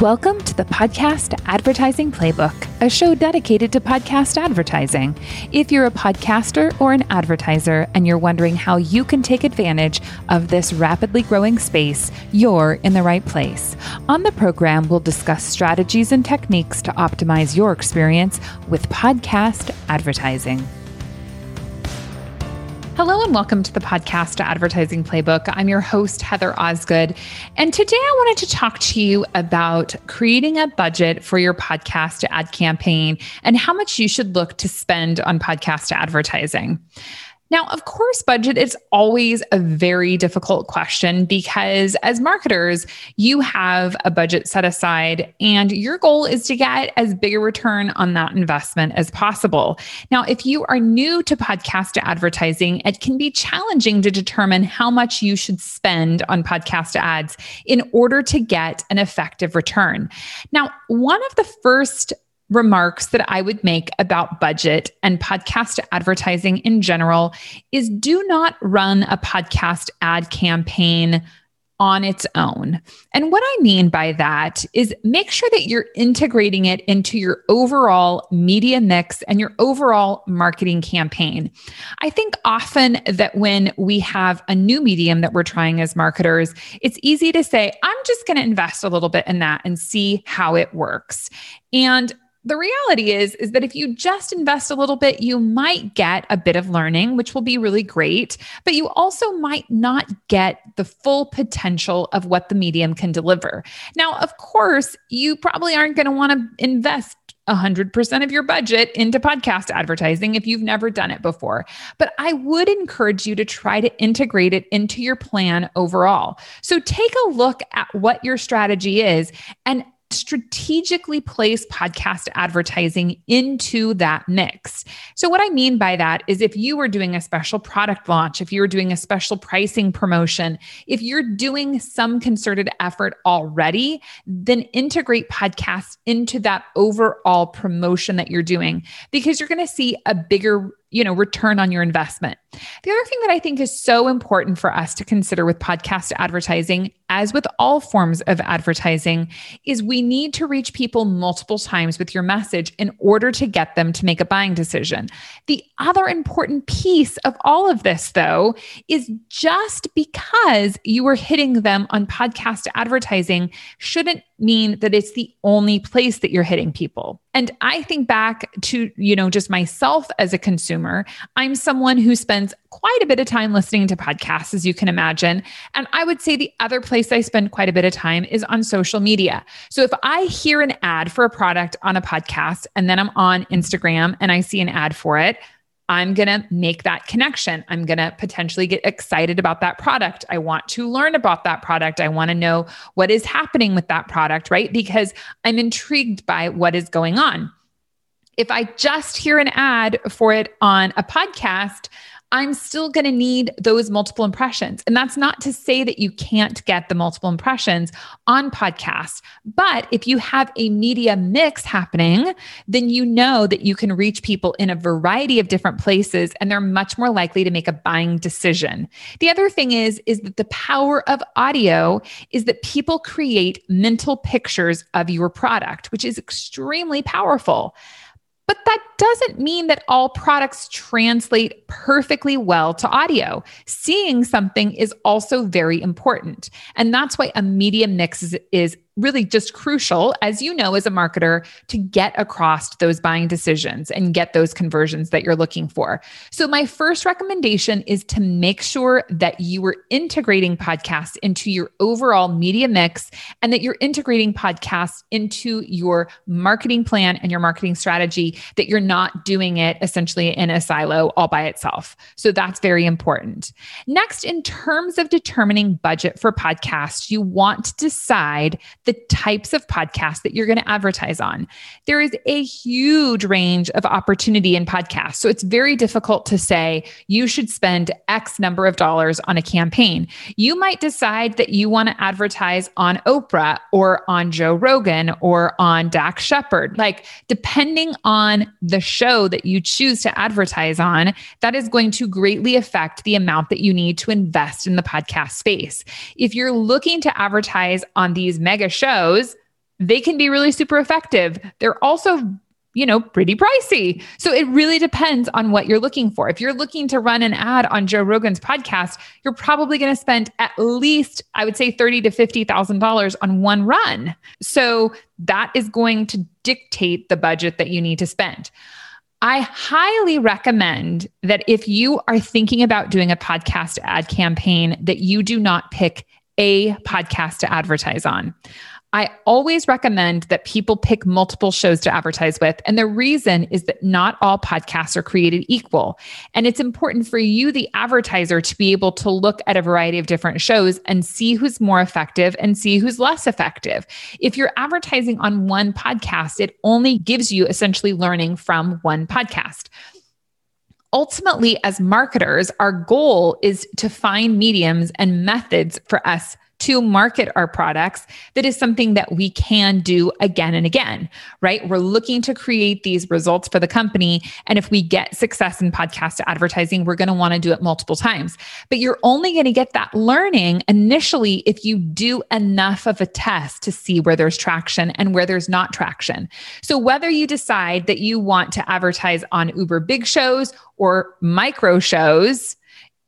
Welcome to the Podcast Advertising Playbook, a show dedicated to podcast advertising. If you're a podcaster or an advertiser and you're wondering how you can take advantage of this rapidly growing space, you're in the right place. On the program, we'll discuss strategies and techniques to optimize your experience with podcast advertising. Hello and welcome to the podcast Advertising Playbook. I'm your host, Heather Osgood. And today I wanted to talk to you about creating a budget for your podcast ad campaign and how much you should look to spend on podcast advertising. Now, of course, budget is always a very difficult question because as marketers, you have a budget set aside and your goal is to get as big a return on that investment as possible. Now, if you are new to podcast advertising, it can be challenging to determine how much you should spend on podcast ads in order to get an effective return. Now, one of the first remarks that I would make about budget and podcast advertising in general is do not run a podcast ad campaign on its own. And what I mean by that is make sure that you're integrating it into your overall media mix and your overall marketing campaign. I think often that when we have a new medium that we're trying as marketers, it's easy to say, I'm just going to invest a little bit in that and see how it works. And the reality is is that if you just invest a little bit you might get a bit of learning which will be really great but you also might not get the full potential of what the medium can deliver now of course you probably aren't going to want to invest 100% of your budget into podcast advertising if you've never done it before. But I would encourage you to try to integrate it into your plan overall. So take a look at what your strategy is and strategically place podcast advertising into that mix. So, what I mean by that is if you were doing a special product launch, if you were doing a special pricing promotion, if you're doing some concerted effort already, then integrate podcasts into that overall promotion that you're doing because you're going to see a bigger you know return on your investment the other thing that i think is so important for us to consider with podcast advertising as with all forms of advertising is we need to reach people multiple times with your message in order to get them to make a buying decision the other important piece of all of this though is just because you are hitting them on podcast advertising shouldn't mean that it's the only place that you're hitting people. And I think back to, you know, just myself as a consumer. I'm someone who spends quite a bit of time listening to podcasts, as you can imagine. And I would say the other place I spend quite a bit of time is on social media. So if I hear an ad for a product on a podcast and then I'm on Instagram and I see an ad for it, I'm going to make that connection. I'm going to potentially get excited about that product. I want to learn about that product. I want to know what is happening with that product, right? Because I'm intrigued by what is going on. If I just hear an ad for it on a podcast, I'm still going to need those multiple impressions. And that's not to say that you can't get the multiple impressions on podcasts. But if you have a media mix happening, then you know that you can reach people in a variety of different places and they're much more likely to make a buying decision. The other thing is is that the power of audio is that people create mental pictures of your product, which is extremely powerful. But that doesn't mean that all products translate perfectly well to audio. Seeing something is also very important. And that's why a media mix is, is really just crucial, as you know, as a marketer, to get across those buying decisions and get those conversions that you're looking for. So, my first recommendation is to make sure that you are integrating podcasts into your overall media mix and that you're integrating podcasts into your marketing plan and your marketing strategy, that you're not doing it essentially in a silo all by itself. So, that's very important. Next, in terms of determining budget for podcasts, you want to decide the types of podcasts that you're going to advertise on. There is a huge range of opportunity in podcasts. So it's very difficult to say you should spend X number of dollars on a campaign. You might decide that you want to advertise on Oprah or on Joe Rogan or on Dax Shepard. Like, depending on the show that you choose to advertise on, that is going to greatly affect the amount that you need to invest in the podcast space. If you're looking to advertise on these mega shows, they can be really super effective. They're also you know, pretty pricey. So it really depends on what you're looking for. If you're looking to run an ad on Joe Rogan's podcast, you're probably going to spend at least, I would say, thirty to fifty thousand dollars on one run. So that is going to dictate the budget that you need to spend. I highly recommend that if you are thinking about doing a podcast ad campaign, that you do not pick a podcast to advertise on. I always recommend that people pick multiple shows to advertise with. And the reason is that not all podcasts are created equal. And it's important for you, the advertiser, to be able to look at a variety of different shows and see who's more effective and see who's less effective. If you're advertising on one podcast, it only gives you essentially learning from one podcast ultimately, as marketers, our goal is to find mediums and methods for us to market our products that is something that we can do again and again, right? We're looking to create these results for the company. And if we get success in podcast advertising, we're going to want to do it multiple times. But you're only going to get that learning initially if you do enough of a test to see where there's traction and where there's not traction. So whether you decide that you want to advertise on Uber big shows or micro shows,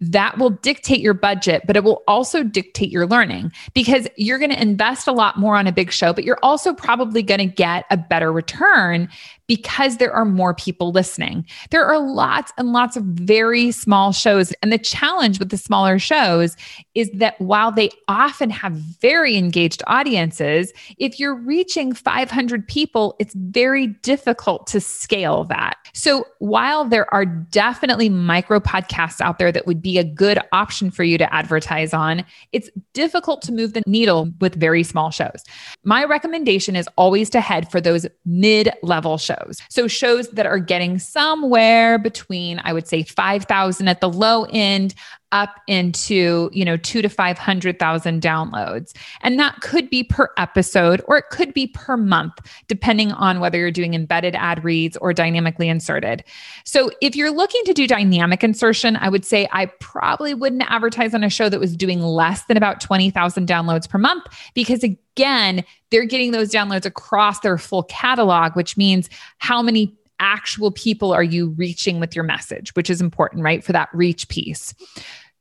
that will dictate your budget, but it will also dictate your learning because you're going to invest a lot more on a big show, but you're also probably going to get a better return because there are more people listening. There are lots and lots of very small shows. And the challenge with the smaller shows is that while they often have very engaged audiences, if you're reaching 500 people, it's very difficult to scale that. So while there are definitely micro podcasts out there that would be a good option for you to advertise on, it's difficult to move the needle with very small shows. My recommendation is always to head for those mid level shows. So shows that are getting somewhere between, I would say, 5,000 at the low end up into, you know, two to 500,000 downloads. And that could be per episode or it could be per month, depending on whether you're doing embedded ad reads or dynamically inserted. So if you're looking to do dynamic insertion, I would say I probably wouldn't advertise on a show that was doing less than about 20,000 downloads per month because again, they're getting those downloads across their full catalog, which means how many actual people are you reaching with your message, which is important, right? For that reach piece.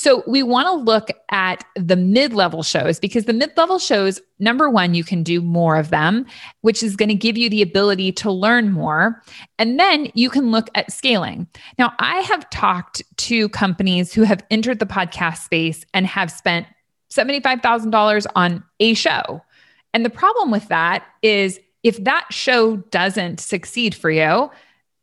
So we want to look at the mid level shows because the mid level shows, number one, you can do more of them, which is going to give you the ability to learn more. And then you can look at scaling. Now, I have talked to companies who have entered the podcast space and have spent $75,000 on a show. And the problem with that is if that show doesn't succeed for you,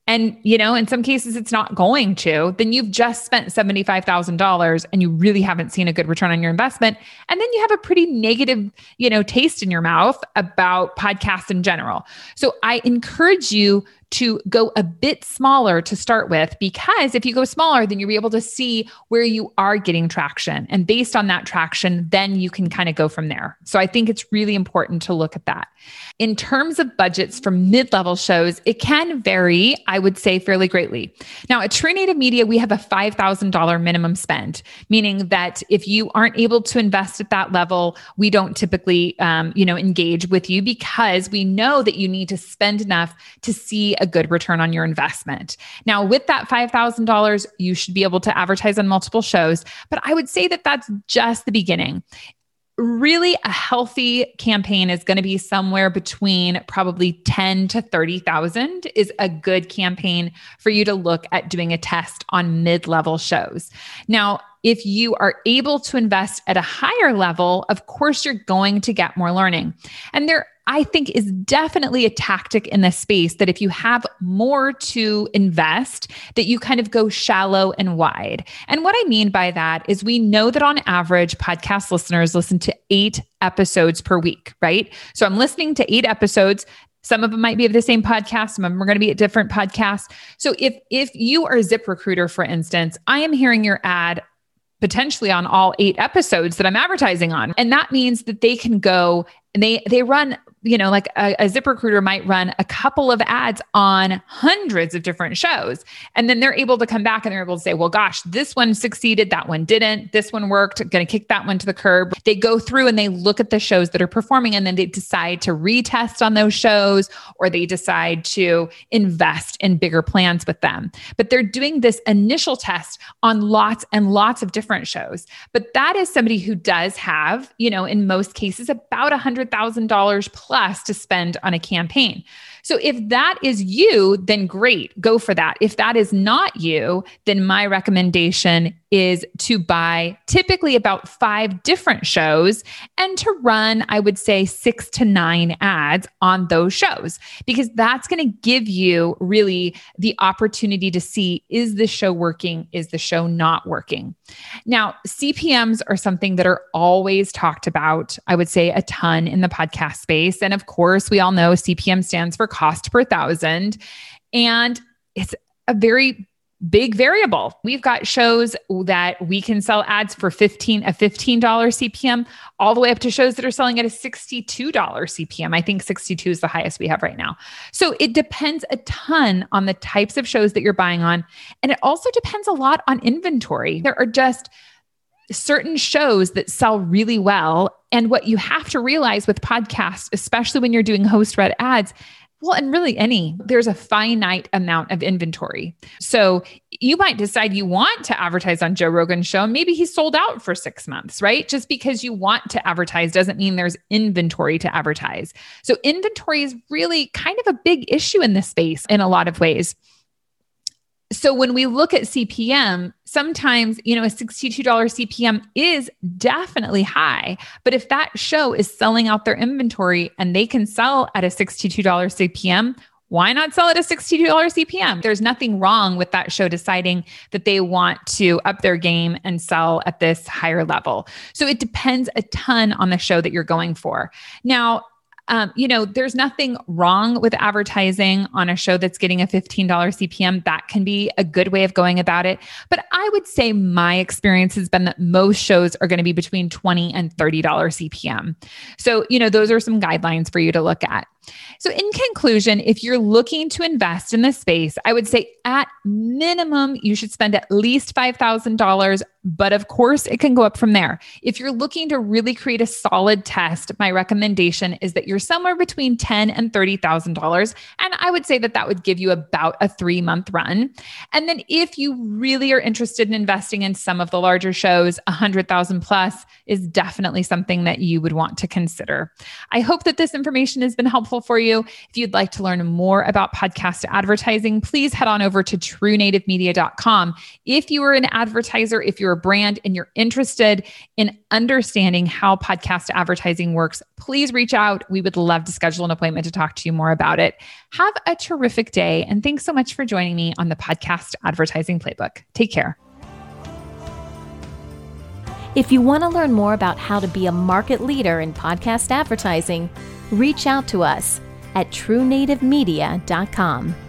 and you know in some cases it's not going to then you've just spent $75000 and you really haven't seen a good return on your investment. And then you have a pretty negative you know taste in your mouth about podcasts in general. So i encourage you to go a bit smaller to start with because if you go smaller then you'll be able to see where you are getting traction. And based on that traction then you can kind of go from there. So i think it's really important to look at that. In terms of budgets for mid-level shows it can vary i would say fairly greatly. Now at native media we have a $5000 minimum spend meaning that if you aren't able to invest at that level we don't typically um, you know engage with you because we know that you need to spend enough to see a good return on your investment. Now, with that $5,000, you should be able to advertise on multiple shows, but I would say that that's just the beginning really a healthy campaign is going to be somewhere between probably 10 to 30,000 is a good campaign for you to look at doing a test on mid-level shows. Now, if you are able to invest at a higher level, of course you're going to get more learning. And there I think is definitely a tactic in this space that if you have more to invest, that you kind of go shallow and wide. And what I mean by that is we know that on average, podcast listeners listen to eight episodes per week, right? So I'm listening to eight episodes. Some of them might be of the same podcast. Some of them are going to be at different podcasts. So if if you are a ZipRecruiter, for instance, I am hearing your ad potentially on all eight episodes that I'm advertising on. And that means that they can go and they they run you know, like a, a ZipRecruiter might run a couple of ads on hundreds of different shows. And then they're able to come back and they're able to say, well, gosh, this one succeeded, that one didn't, this one worked, going to kick that one to the curb. They go through and they look at the shows that are performing and then they decide to retest on those shows or they decide to invest in bigger plans with them. But they're doing this initial test on lots and lots of different shows. But that is somebody who does have, you know, in most cases, about a $100,000 plus to spend on a campaign. So if that is you, then great, go for that. If that is not you, then my recommendation is to buy typically about five different shows and to run, I would say, six to nine ads on those shows, because that's going to give you really the opportunity to see is the show working? Is the show not working? Now, CPMs are something that are always talked about, I would say, a ton in the podcast space. And of course, we all know CPM stands for cost per thousand. And it's a very big variable. We've got shows that we can sell ads for 15 a $15 CPM all the way up to shows that are selling at a $62 CPM. I think 62 is the highest we have right now. So it depends a ton on the types of shows that you're buying on and it also depends a lot on inventory. There are just certain shows that sell really well and what you have to realize with podcasts, especially when you're doing host read ads, well, and really any, there's a finite amount of inventory. So you might decide you want to advertise on Joe Rogan's show. And Maybe he's sold out for six months, right? Just because you want to advertise doesn't mean there's inventory to advertise. So inventory is really kind of a big issue in this space in a lot of ways so when we look at CPM, sometimes, you know, a $62 CPM is definitely high. But if that show is selling out their inventory and they can sell at a $62 CPM, why not sell at a $62 CPM? There's nothing wrong with that show deciding that they want to up their game and sell at this higher level. So it depends a ton on the show that you're going for. Now, um, you know, there's nothing wrong with advertising on a show that's getting a $15 CPM. That can be a good way of going about it. But I would say my experience has been that most shows are going to be between 20 and $30 CPM. So, you know, those are some guidelines for you to look at. So, in conclusion, if you're looking to invest in this space, I would say at minimum, you should spend at least $5,000. But of course, it can go up from there. If you're looking to really create a solid test, my recommendation is that you're somewhere between $10 and $30,000. And I would say that that would give you about a three month run. And then if you really are interested in investing in some of the larger shows, 100,000 plus is definitely something that you would want to consider. I hope that this information has been helpful helpful for you. If you'd like to learn more about podcast advertising, please head on over to truenativemedia.com. If you are an advertiser, if you're a brand and you're interested in understanding how podcast advertising works, please reach out. We would love to schedule an appointment to talk to you more about it. Have a terrific day. And thanks so much for joining me on the Podcast Advertising Playbook. Take care. If you want to learn more about how to be a market leader in podcast advertising, reach out to us at truenativemedia.com.